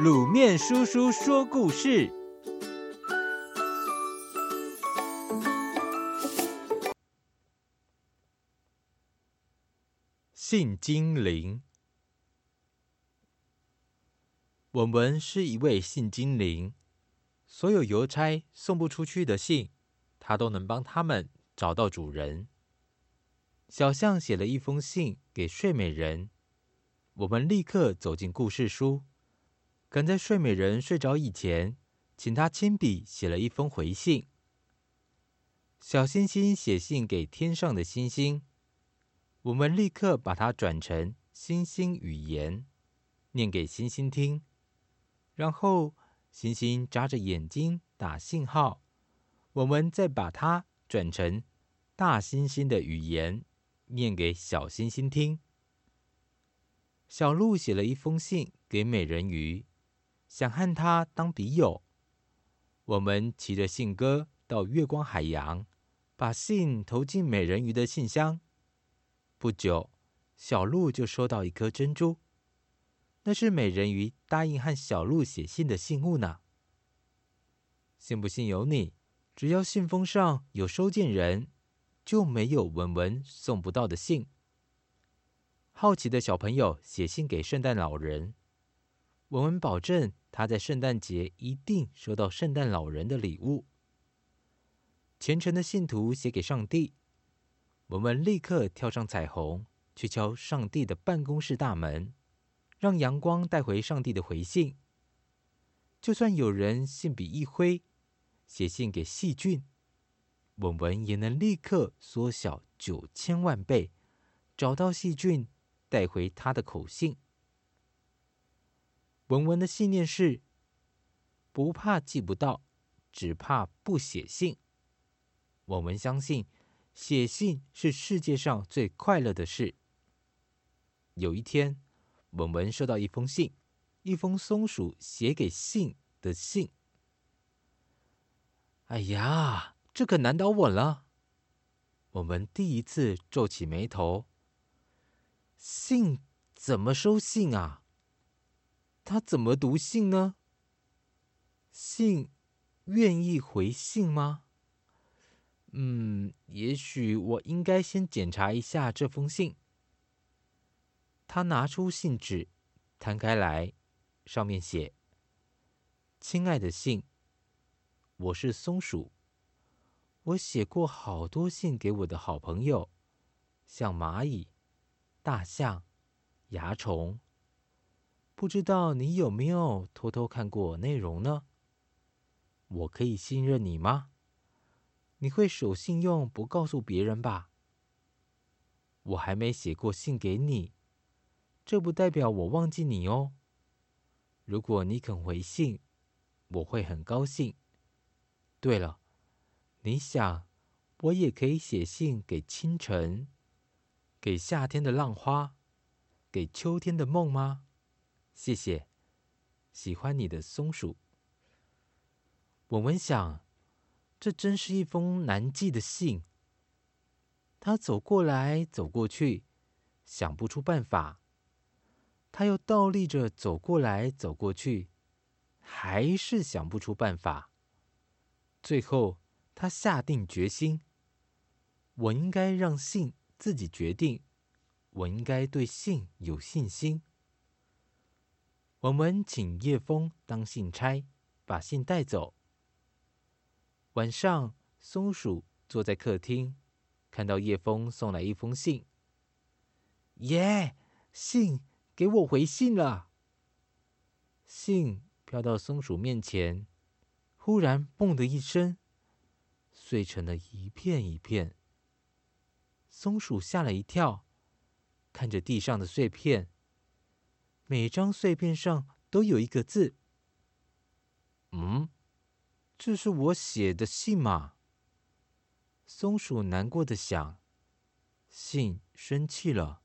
卤面叔叔说故事：信精灵。文文是一位信精灵，所有邮差送不出去的信，他都能帮他们找到主人。小象写了一封信给睡美人，我们立刻走进故事书。赶在睡美人睡着以前，请她亲笔写了一封回信。小星星写信给天上的星星，我们立刻把它转成星星语言，念给星星听。然后星星眨着眼睛打信号，我们再把它转成大星星的语言，念给小星星听。小鹿写了一封信给美人鱼。想和他当笔友，我们骑着信鸽到月光海洋，把信投进美人鱼的信箱。不久，小鹿就收到一颗珍珠，那是美人鱼答应和小鹿写信的信物呢。信不信由你，只要信封上有收件人，就没有文文送不到的信。好奇的小朋友写信给圣诞老人，文文保证。他在圣诞节一定收到圣诞老人的礼物。虔诚的信徒写给上帝，我们立刻跳上彩虹，去敲上帝的办公室大门，让阳光带回上帝的回信。就算有人信笔一挥，写信给细菌，文文也能立刻缩小九千万倍，找到细菌，带回他的口信。文文的信念是：不怕寄不到，只怕不写信。文文相信，写信是世界上最快乐的事。有一天，文文收到一封信，一封松鼠写给信的信。哎呀，这可难倒我了！我们第一次皱起眉头。信怎么收信啊？他怎么读信呢？信愿意回信吗？嗯，也许我应该先检查一下这封信。他拿出信纸，摊开来，上面写：“亲爱的信，我是松鼠，我写过好多信给我的好朋友，像蚂蚁、大象、蚜虫。”不知道你有没有偷偷看过我内容呢？我可以信任你吗？你会守信用，不告诉别人吧？我还没写过信给你，这不代表我忘记你哦。如果你肯回信，我会很高兴。对了，你想，我也可以写信给清晨，给夏天的浪花，给秋天的梦吗？谢谢，喜欢你的松鼠。文文想，这真是一封难寄的信。他走过来走过去，想不出办法。他又倒立着走过来走过去，还是想不出办法。最后，他下定决心：我应该让信自己决定，我应该对信有信心。我们请叶蜂当信差，把信带走。晚上，松鼠坐在客厅，看到叶蜂送来一封信。耶，信给我回信了！信飘到松鼠面前，忽然“嘣”的一声，碎成了一片一片。松鼠吓了一跳，看着地上的碎片。每张碎片上都有一个字。嗯，这是我写的信吗？松鼠难过的想。信生气了，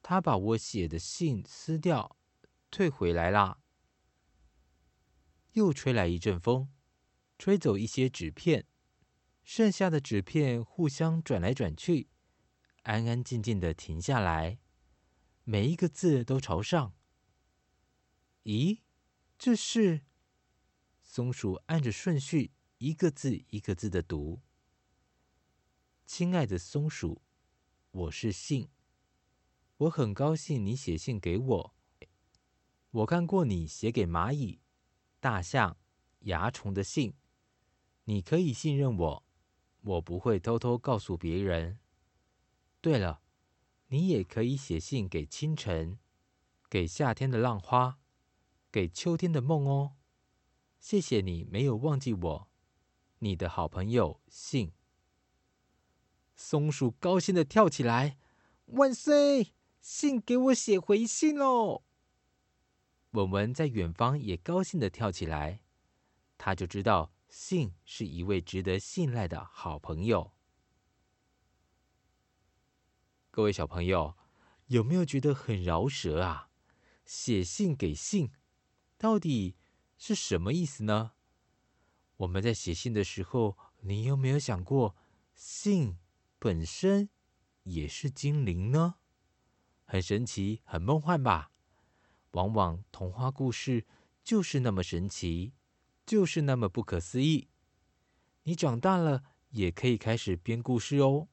他把我写的信撕掉，退回来啦。又吹来一阵风，吹走一些纸片，剩下的纸片互相转来转去，安安静静的停下来，每一个字都朝上。咦，这是松鼠按着顺序，一个字一个字的读。亲爱的松鼠，我是信，我很高兴你写信给我。我看过你写给蚂蚁、大象、蚜虫的信，你可以信任我，我不会偷偷告诉别人。对了，你也可以写信给清晨，给夏天的浪花。给秋天的梦哦，谢谢你没有忘记我，你的好朋友信。松鼠高兴的跳起来，万岁！信给我写回信喽！文文在远方也高兴的跳起来，他就知道信是一位值得信赖的好朋友。各位小朋友，有没有觉得很饶舌啊？写信给信。到底是什么意思呢？我们在写信的时候，你有没有想过，信本身也是精灵呢？很神奇，很梦幻吧？往往童话故事就是那么神奇，就是那么不可思议。你长大了也可以开始编故事哦。